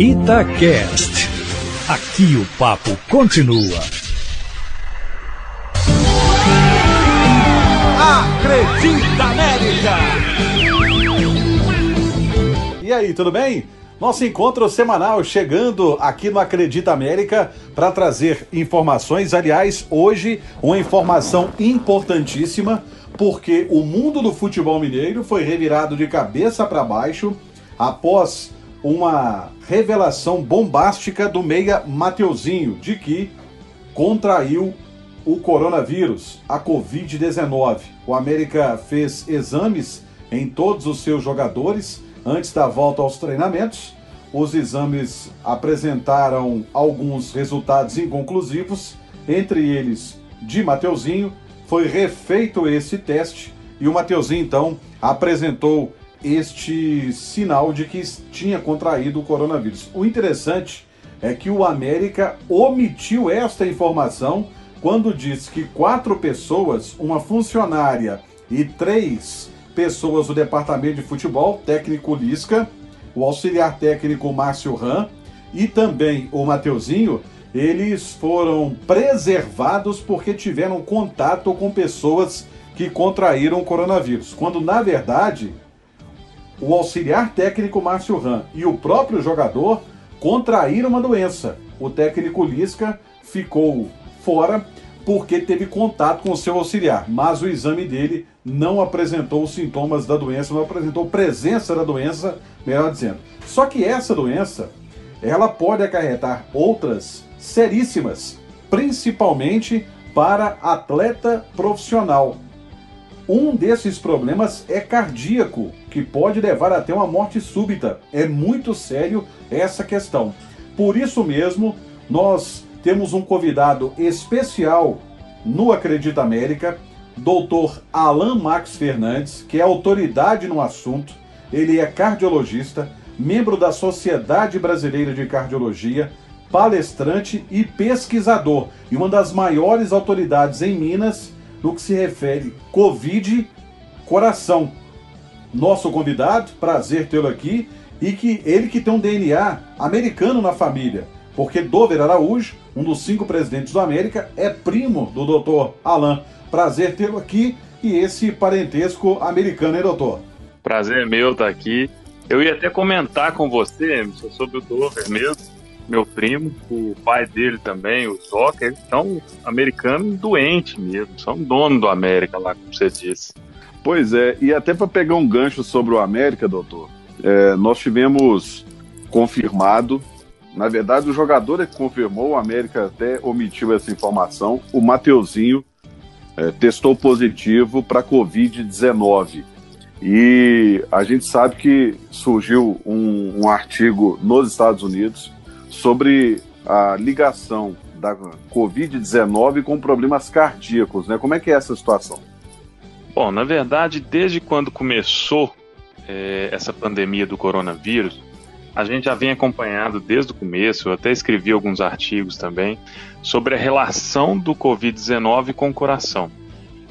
Itacast. Aqui o papo continua. Acredita América! E aí, tudo bem? Nosso encontro semanal chegando aqui no Acredita América para trazer informações. Aliás, hoje uma informação importantíssima, porque o mundo do futebol mineiro foi revirado de cabeça para baixo após uma revelação bombástica do meia Mateuzinho de que contraiu o coronavírus, a Covid-19. O América fez exames em todos os seus jogadores antes da volta aos treinamentos. Os exames apresentaram alguns resultados inconclusivos, entre eles de Mateuzinho. Foi refeito esse teste e o Mateuzinho então apresentou este sinal de que tinha contraído o coronavírus. O interessante é que o América omitiu esta informação quando disse que quatro pessoas, uma funcionária e três pessoas do departamento de futebol, técnico Lisca, o auxiliar técnico Márcio Ram e também o Mateuzinho, eles foram preservados porque tiveram contato com pessoas que contraíram o coronavírus, quando na verdade o auxiliar técnico Márcio Ram e o próprio jogador contraíram uma doença. O técnico Lisca ficou fora porque teve contato com o seu auxiliar, mas o exame dele não apresentou sintomas da doença, não apresentou presença da doença, melhor dizendo. Só que essa doença, ela pode acarretar outras seríssimas, principalmente para atleta profissional. Um desses problemas é cardíaco, que pode levar até uma morte súbita. É muito sério essa questão. Por isso mesmo, nós temos um convidado especial no Acredita América, Dr. Alan Max Fernandes, que é autoridade no assunto. Ele é cardiologista, membro da Sociedade Brasileira de Cardiologia, palestrante e pesquisador, e uma das maiores autoridades em Minas no que se refere Covid coração. Nosso convidado, prazer tê-lo aqui, e que ele que tem um DNA americano na família, porque Dover Araújo, um dos cinco presidentes da América, é primo do doutor Alan. Prazer tê-lo aqui e esse parentesco americano, hein, doutor? Prazer é meu estar aqui. Eu ia até comentar com você sobre o Dover mesmo meu primo, o pai dele também, o Zoca, eles são americanos doentes mesmo, são dono do América lá, como você disse. Pois é, e até para pegar um gancho sobre o América, doutor, é, nós tivemos confirmado, na verdade o jogador é que confirmou, o América até omitiu essa informação, o Mateuzinho é, testou positivo para Covid-19. E a gente sabe que surgiu um, um artigo nos Estados Unidos sobre a ligação da Covid-19 com problemas cardíacos, né? Como é que é essa situação? Bom, na verdade, desde quando começou é, essa pandemia do coronavírus, a gente já vem acompanhado desde o começo, eu até escrevi alguns artigos também, sobre a relação do Covid-19 com o coração.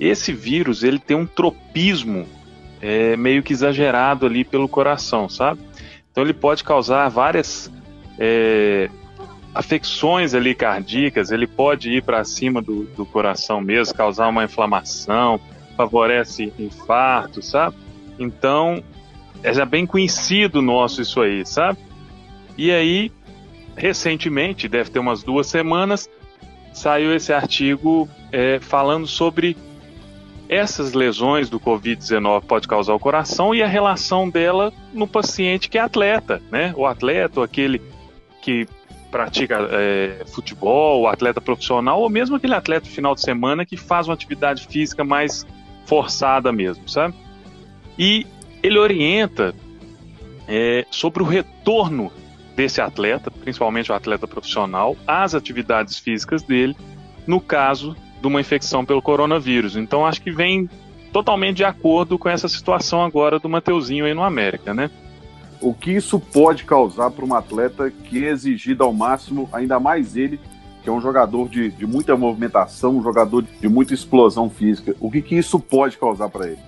Esse vírus, ele tem um tropismo é, meio que exagerado ali pelo coração, sabe? Então ele pode causar várias é, afecções ali cardíacas, ele pode ir para cima do, do coração mesmo, causar uma inflamação, favorece infarto, sabe? Então, é já bem conhecido nosso isso aí, sabe? E aí, recentemente, deve ter umas duas semanas, saiu esse artigo é, falando sobre essas lesões do Covid-19 pode causar o coração e a relação dela no paciente que é atleta, né? O atleta, aquele que pratica é, futebol, atleta profissional, ou mesmo aquele atleta final de semana que faz uma atividade física mais forçada mesmo, sabe? E ele orienta é, sobre o retorno desse atleta, principalmente o atleta profissional, às atividades físicas dele, no caso de uma infecção pelo coronavírus. Então acho que vem totalmente de acordo com essa situação agora do Mateuzinho aí no América, né? O que isso pode causar para um atleta que é exigido ao máximo, ainda mais ele, que é um jogador de, de muita movimentação, um jogador de muita explosão física. O que, que isso pode causar para ele?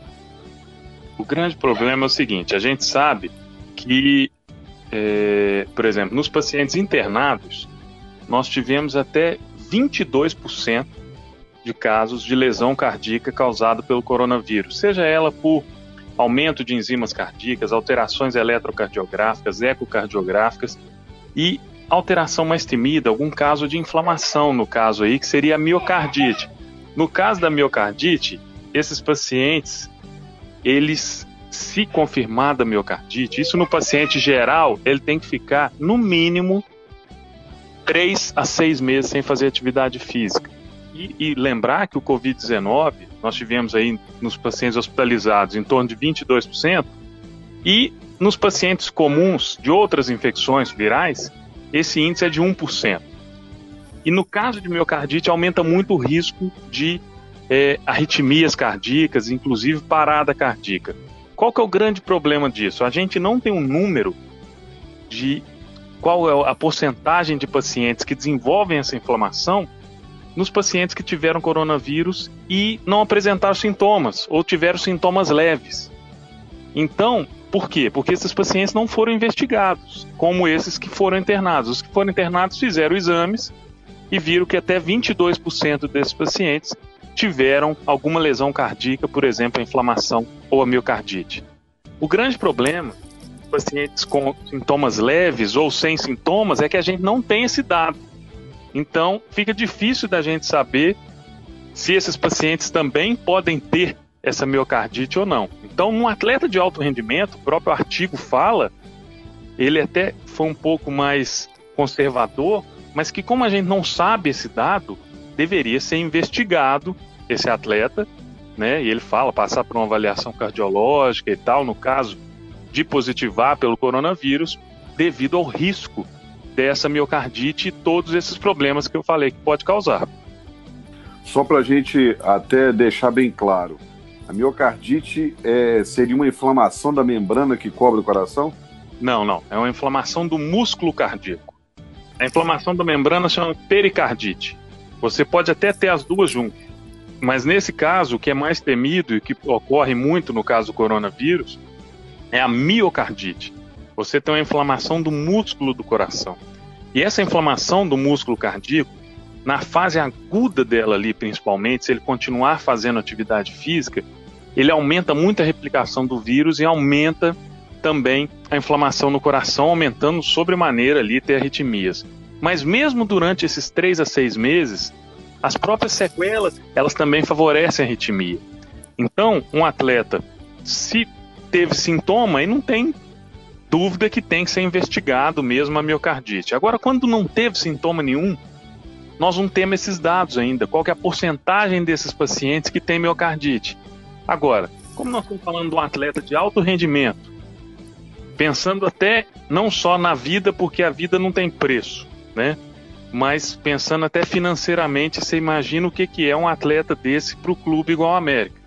O grande problema é o seguinte: a gente sabe que, é, por exemplo, nos pacientes internados, nós tivemos até 22% de casos de lesão cardíaca causada pelo coronavírus, seja ela por aumento de enzimas cardíacas, alterações eletrocardiográficas, ecocardiográficas e alteração mais temida, algum caso de inflamação no caso aí, que seria a miocardite. No caso da miocardite, esses pacientes, eles se confirmar da miocardite, isso no paciente geral, ele tem que ficar no mínimo 3 a 6 meses sem fazer atividade física. E, e lembrar que o Covid-19, nós tivemos aí nos pacientes hospitalizados em torno de 22%, e nos pacientes comuns de outras infecções virais, esse índice é de 1%. E no caso de miocardite, aumenta muito o risco de é, arritmias cardíacas, inclusive parada cardíaca. Qual que é o grande problema disso? A gente não tem um número de qual é a porcentagem de pacientes que desenvolvem essa inflamação nos pacientes que tiveram coronavírus e não apresentaram sintomas ou tiveram sintomas leves. Então, por quê? Porque esses pacientes não foram investigados, como esses que foram internados. Os que foram internados fizeram exames e viram que até 22% desses pacientes tiveram alguma lesão cardíaca, por exemplo, a inflamação ou a miocardite. O grande problema, pacientes com sintomas leves ou sem sintomas, é que a gente não tem esse dado. Então, fica difícil da gente saber se esses pacientes também podem ter essa miocardite ou não. Então, um atleta de alto rendimento, o próprio artigo fala, ele até foi um pouco mais conservador, mas que como a gente não sabe esse dado, deveria ser investigado esse atleta, né? E ele fala passar por uma avaliação cardiológica e tal, no caso de positivar pelo coronavírus, devido ao risco dessa miocardite e todos esses problemas que eu falei que pode causar. Só para a gente até deixar bem claro, a miocardite é, seria uma inflamação da membrana que cobre o coração? Não, não. É uma inflamação do músculo cardíaco. A inflamação da membrana se chama pericardite. Você pode até ter as duas juntas. Mas nesse caso, o que é mais temido e que ocorre muito no caso do coronavírus é a miocardite. Você tem uma inflamação do músculo do coração. E essa inflamação do músculo cardíaco, na fase aguda dela ali, principalmente, se ele continuar fazendo atividade física, ele aumenta muito a replicação do vírus e aumenta também a inflamação no coração, aumentando sobremaneira ali ter arritmias. Mas mesmo durante esses três a seis meses, as próprias sequelas elas também favorecem a arritmia. Então, um atleta, se teve sintoma, e não tem dúvida que tem que ser investigado mesmo a miocardite. Agora, quando não teve sintoma nenhum, nós não temos esses dados ainda. Qual é a porcentagem desses pacientes que tem miocardite? Agora, como nós estamos falando de um atleta de alto rendimento, pensando até não só na vida, porque a vida não tem preço, né? Mas pensando até financeiramente, você imagina o que, que é um atleta desse para o clube igual a América.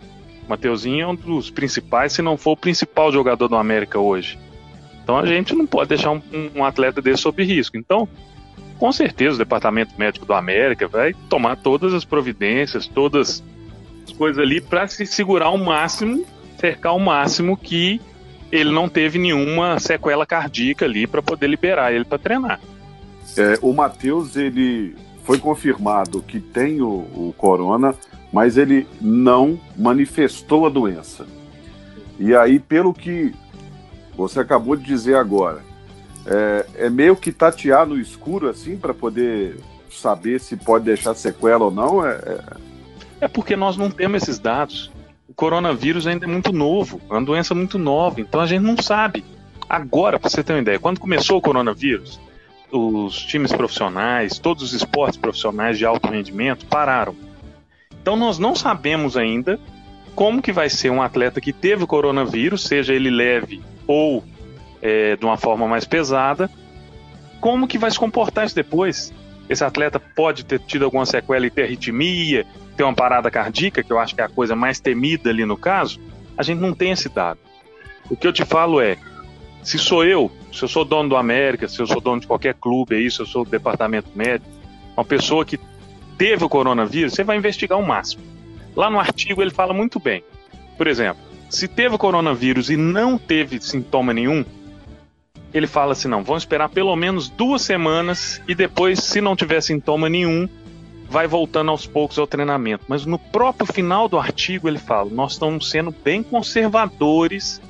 Mateuzinho é um dos principais, se não for o principal jogador do América hoje. Então a gente não pode deixar um, um atleta desse sob risco. Então, com certeza o departamento médico do América vai tomar todas as providências, todas coisas ali para se segurar ao máximo, cercar ao máximo que ele não teve nenhuma sequela cardíaca ali para poder liberar ele para treinar. É, o Matheus, ele foi confirmado que tem o, o, corona, mas ele não manifestou a doença. E aí, pelo que você acabou de dizer agora, é, é meio que tatear no escuro assim para poder saber se pode deixar sequela ou não. É, é, é porque nós não temos esses dados. O coronavírus ainda é muito novo, é uma doença muito nova, então a gente não sabe. Agora, para você ter uma ideia, quando começou o coronavírus, os times profissionais, todos os esportes profissionais de alto rendimento pararam. Então nós não sabemos ainda como que vai ser um atleta que teve o coronavírus, seja ele leve ou é, de uma forma mais pesada, como que vai se comportar isso depois? Esse atleta pode ter tido alguma sequela e ter arritmia, ter uma parada cardíaca, que eu acho que é a coisa mais temida ali no caso, a gente não tem esse dado. O que eu te falo é, se sou eu, se eu sou dono do América, se eu sou dono de qualquer clube aí, se eu sou do departamento médico, uma pessoa que teve o coronavírus, você vai investigar o máximo. Lá no artigo ele fala muito bem. Por exemplo, se teve coronavírus e não teve sintoma nenhum, ele fala assim: não, vamos esperar pelo menos duas semanas e depois, se não tiver sintoma nenhum, vai voltando aos poucos ao treinamento. Mas no próprio final do artigo ele fala: nós estamos sendo bem conservadores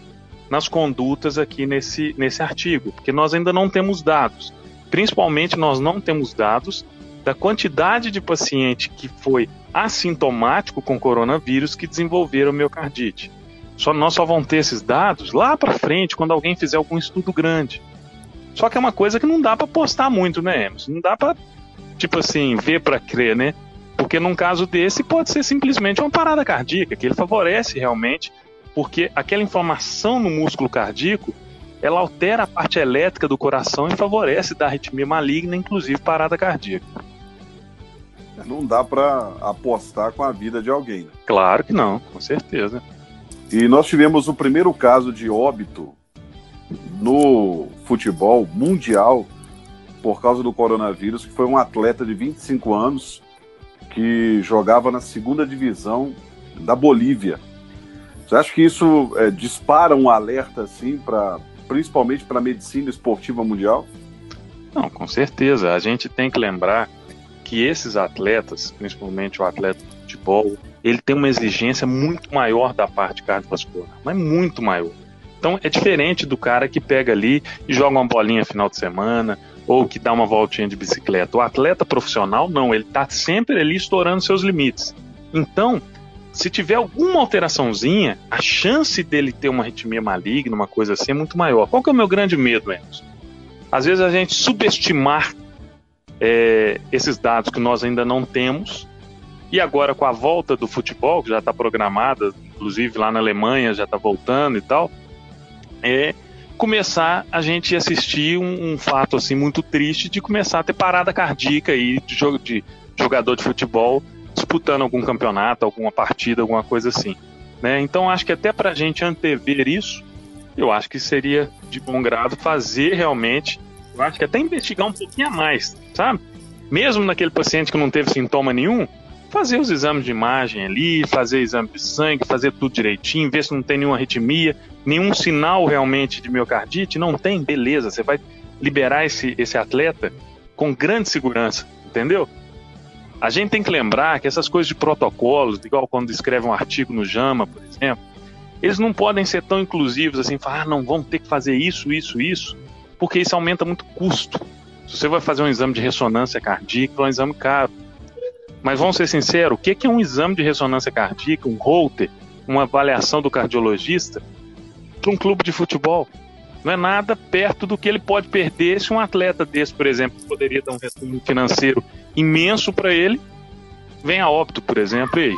nas condutas aqui nesse, nesse artigo, porque nós ainda não temos dados. Principalmente, nós não temos dados da quantidade de paciente que foi assintomático com coronavírus que desenvolveram miocardite. Só nós só vamos ter esses dados lá para frente, quando alguém fizer algum estudo grande. Só que é uma coisa que não dá para postar muito, né, Emerson? Não dá para tipo assim, ver para crer, né? Porque num caso desse pode ser simplesmente uma parada cardíaca, que ele favorece realmente, porque aquela inflamação no músculo cardíaco, ela altera a parte elétrica do coração e favorece da arritmia maligna, inclusive parada cardíaca. Não dá para apostar com a vida de alguém. Né? Claro que não, com certeza. E nós tivemos o primeiro caso de óbito no futebol mundial por causa do coronavírus, que foi um atleta de 25 anos que jogava na segunda divisão da Bolívia. Você acha que isso é, dispara um alerta assim para principalmente para a medicina esportiva mundial? Não, com certeza. A gente tem que lembrar que esses atletas, principalmente o atleta de futebol, ele tem uma exigência muito maior da parte cardiovascular, mas muito maior. Então é diferente do cara que pega ali e joga uma bolinha final de semana, ou que dá uma voltinha de bicicleta. O atleta profissional, não, ele está sempre ali estourando seus limites. Então, se tiver alguma alteraçãozinha, a chance dele ter uma arritmia maligna, uma coisa assim, é muito maior. Qual que é o meu grande medo, Emerson? Às vezes a gente subestimar é, esses dados que nós ainda não temos, e agora com a volta do futebol, que já está programada, inclusive lá na Alemanha já está voltando e tal, é começar a gente assistir um, um, fato assim muito triste de começar a ter parada cardíaca aí de, de jogador de futebol disputando algum campeonato, alguma partida, alguma coisa assim. Né? Então acho que até para a gente antever isso, eu acho que seria de bom grado fazer realmente, eu acho que até investigar um pouquinho a mais, sabe? Mesmo naquele paciente que não teve sintoma nenhum, fazer os exames de imagem ali, fazer exame de sangue, fazer tudo direitinho, ver se não tem nenhuma arritmia, nenhum sinal realmente de miocardite, não tem, beleza, você vai liberar esse, esse atleta com grande segurança, entendeu? A gente tem que lembrar que essas coisas de protocolos, igual quando escreve um artigo no JAMA, por exemplo, eles não podem ser tão inclusivos assim, falar, ah, não, vamos ter que fazer isso, isso, isso, porque isso aumenta muito custo. Se você vai fazer um exame de ressonância cardíaca, é um exame caro. Mas vamos ser sinceros, o que é um exame de ressonância cardíaca, um Holter, uma avaliação do cardiologista? para um clube de futebol. Não é nada perto do que ele pode perder se um atleta desse, por exemplo, poderia dar um retorno financeiro imenso para ele, vem a óbito, por exemplo, e aí,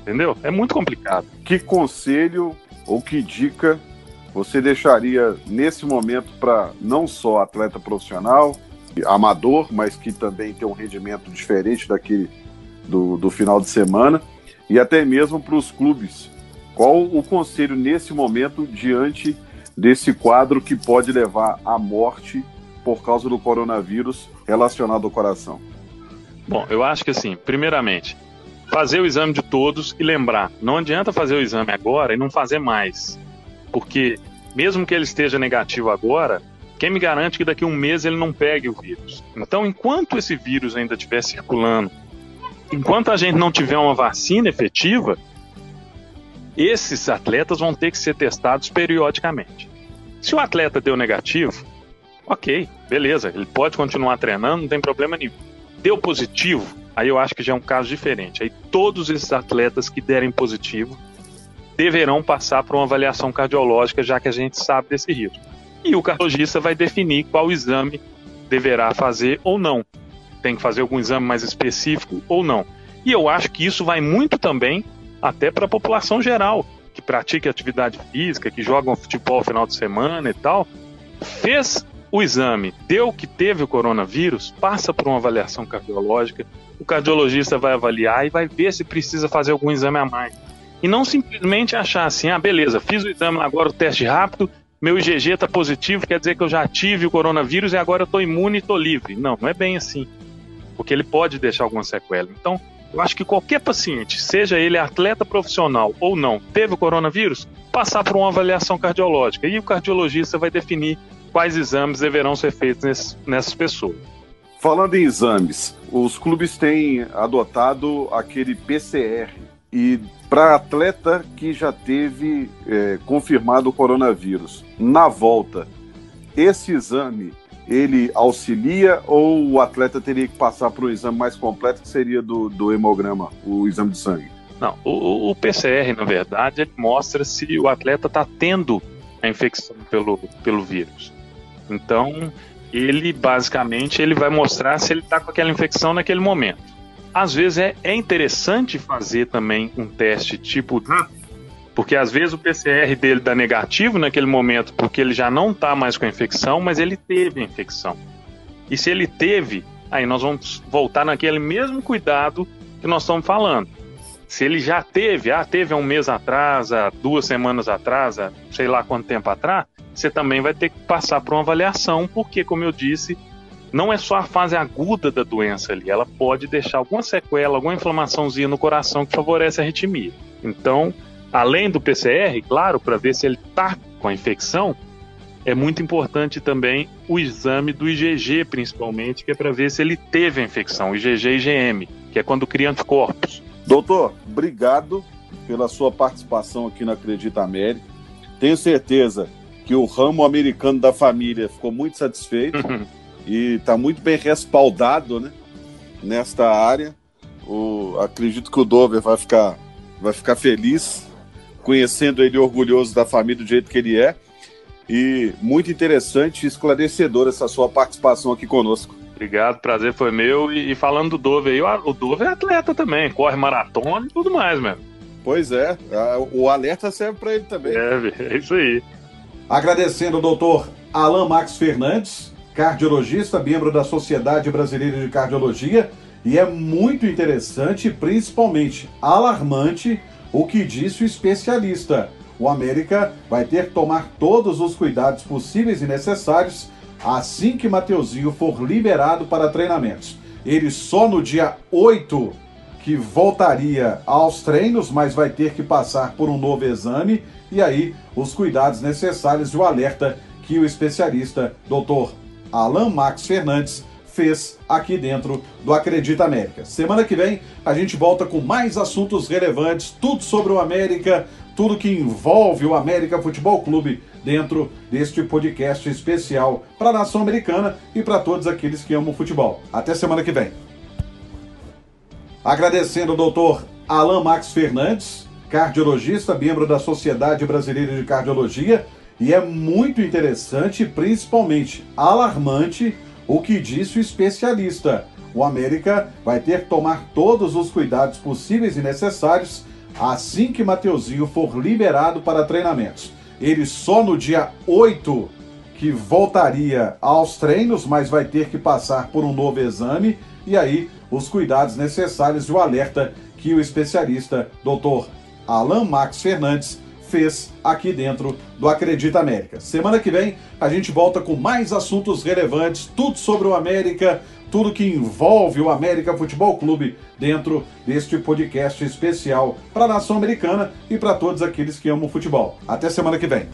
entendeu? É muito complicado. Que conselho ou que dica você deixaria nesse momento para não só atleta profissional, amador, mas que também tem um rendimento diferente daquele do, do final de semana, e até mesmo para os clubes qual o conselho nesse momento diante desse quadro que pode levar à morte por causa do coronavírus relacionado ao coração? Bom, eu acho que assim, primeiramente, fazer o exame de todos e lembrar, não adianta fazer o exame agora e não fazer mais. Porque mesmo que ele esteja negativo agora, quem me garante que daqui a um mês ele não pegue o vírus? Então, enquanto esse vírus ainda estiver circulando, enquanto a gente não tiver uma vacina efetiva, esses atletas vão ter que ser testados periodicamente. Se o atleta deu negativo, ok, beleza, ele pode continuar treinando, não tem problema nenhum. Deu positivo, aí eu acho que já é um caso diferente. Aí todos esses atletas que derem positivo deverão passar por uma avaliação cardiológica, já que a gente sabe desse risco. E o cardiologista vai definir qual exame deverá fazer ou não. Tem que fazer algum exame mais específico ou não. E eu acho que isso vai muito também até para a população geral, que pratica atividade física, que joga futebol no final de semana e tal, fez o exame, deu que teve o coronavírus, passa por uma avaliação cardiológica, o cardiologista vai avaliar e vai ver se precisa fazer algum exame a mais. E não simplesmente achar assim, ah, beleza, fiz o exame agora, o teste rápido, meu IgG está positivo, quer dizer que eu já tive o coronavírus e agora eu estou imune e estou livre. Não, não é bem assim. Porque ele pode deixar alguma sequela. Então, eu acho que qualquer paciente, seja ele atleta profissional ou não, teve o coronavírus, passar por uma avaliação cardiológica. E o cardiologista vai definir quais exames deverão ser feitos nesse, nessas pessoas. Falando em exames, os clubes têm adotado aquele PCR e para atleta que já teve é, confirmado o coronavírus, na volta, esse exame ele auxilia ou o atleta teria que passar para o exame mais completo que seria do, do hemograma, o exame de sangue? Não, o, o PCR, na verdade, ele mostra se o atleta está tendo a infecção pelo, pelo vírus. Então, ele basicamente ele vai mostrar se ele está com aquela infecção naquele momento. Às vezes é, é interessante fazer também um teste tipo porque às vezes o PCR dele dá negativo naquele momento, porque ele já não está mais com a infecção, mas ele teve a infecção. E se ele teve, aí nós vamos voltar naquele mesmo cuidado que nós estamos falando. Se ele já teve, ah, teve há um mês atrás, há duas semanas atrás, há sei lá quanto tempo atrás, você também vai ter que passar por uma avaliação, porque, como eu disse, não é só a fase aguda da doença ali, ela pode deixar alguma sequela, alguma inflamaçãozinha no coração que favorece a arritmia. Então, além do PCR, claro, para ver se ele está com a infecção, é muito importante também o exame do IgG, principalmente, que é para ver se ele teve a infecção, IgG e IgM, que é quando cria anticorpos. Doutor, obrigado pela sua participação aqui na Acredita América. Tenho certeza que o ramo americano da família ficou muito satisfeito e está muito bem respaldado né, nesta área. O, acredito que o Dover vai ficar, vai ficar feliz conhecendo ele orgulhoso da família do jeito que ele é. E muito interessante e esclarecedora essa sua participação aqui conosco. Obrigado, prazer foi meu. E, e falando do Dove aí, o Dove é atleta também, corre maratona e tudo mais mesmo. Pois é, o alerta serve para ele também. É, é isso aí. Agradecendo o doutor Alan Max Fernandes, cardiologista, membro da Sociedade Brasileira de Cardiologia, e é muito interessante, principalmente alarmante, o que disse o especialista. O América vai ter que tomar todos os cuidados possíveis e necessários assim que Mateuzinho for liberado para treinamentos. Ele só no dia 8 que voltaria aos treinos, mas vai ter que passar por um novo exame e aí os cuidados necessários e o alerta que o especialista Dr. Alan Max Fernandes fez aqui dentro do Acredita América. Semana que vem a gente volta com mais assuntos relevantes, tudo sobre o América, tudo que envolve o América Futebol Clube dentro deste podcast especial para a nação americana e para todos aqueles que amam futebol. Até semana que vem. Agradecendo o doutor Alan Max Fernandes, cardiologista, membro da Sociedade Brasileira de Cardiologia, e é muito interessante, principalmente alarmante, o que disse o especialista. O América vai ter que tomar todos os cuidados possíveis e necessários assim que Mateuzinho for liberado para treinamentos. Ele só no dia 8 que voltaria aos treinos, mas vai ter que passar por um novo exame e aí os cuidados necessários e o alerta que o especialista Dr. Alan Max Fernandes fez aqui dentro do Acredita América. Semana que vem a gente volta com mais assuntos relevantes, tudo sobre o América, tudo que envolve o América Futebol Clube dentro deste podcast especial para a nação americana e para todos aqueles que amam futebol. Até semana que vem.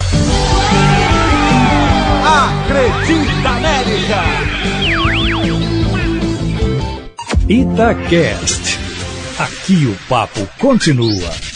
Acredita América! Itacast. Aqui o papo continua.